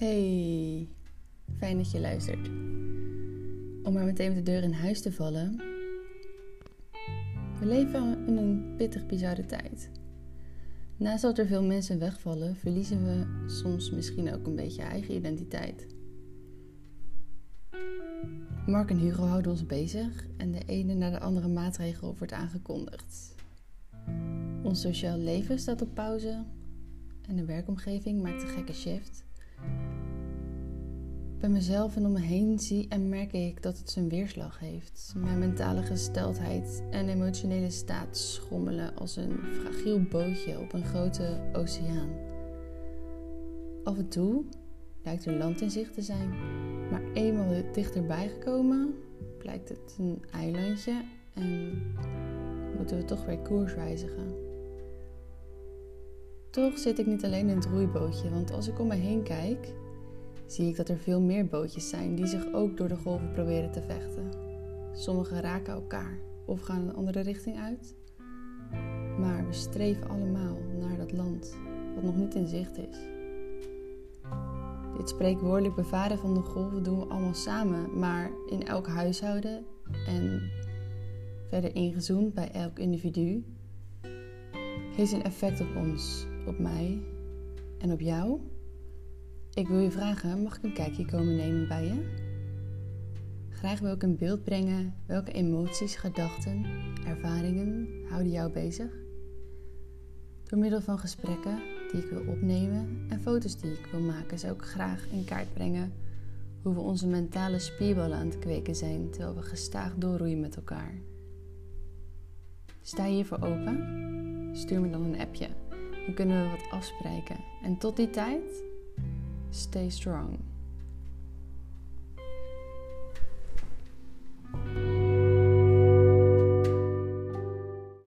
Hey, fijn dat je luistert. Om maar meteen met de deur in huis te vallen. We leven in een pittig bizarre tijd. Naast dat er veel mensen wegvallen, verliezen we soms misschien ook een beetje eigen identiteit. Mark en Hugo houden ons bezig en de ene na de andere maatregel wordt aangekondigd. Ons sociaal leven staat op pauze en de werkomgeving maakt een gekke shift. Bij mezelf en om me heen zie en merk ik dat het zijn weerslag heeft. Mijn mentale gesteldheid en emotionele staat schommelen als een fragiel bootje op een grote oceaan. Af en toe lijkt er land in zicht te zijn, maar eenmaal dichterbij gekomen blijkt het een eilandje en moeten we toch weer koers wijzigen. Toch zit ik niet alleen in het roeibootje, want als ik om me heen kijk, zie ik dat er veel meer bootjes zijn die zich ook door de golven proberen te vechten. Sommige raken elkaar of gaan een andere richting uit. Maar we streven allemaal naar dat land wat nog niet in zicht is. Dit spreekwoordelijk bevaren van de golven doen we allemaal samen, maar in elk huishouden en verder ingezoomd bij elk individu heeft een effect op ons, op mij en op jou. Ik wil je vragen, mag ik een kijkje komen nemen bij je? Graag wil ik een beeld brengen welke emoties, gedachten, ervaringen houden jou bezig. Door middel van gesprekken die ik wil opnemen en foto's die ik wil maken, zou ik graag in kaart brengen hoe we onze mentale spierballen aan het kweken zijn terwijl we gestaag doorroeien met elkaar. Sta je hiervoor open? Stuur me dan een appje. Dan kunnen we wat afspreken. En tot die tijd, stay strong.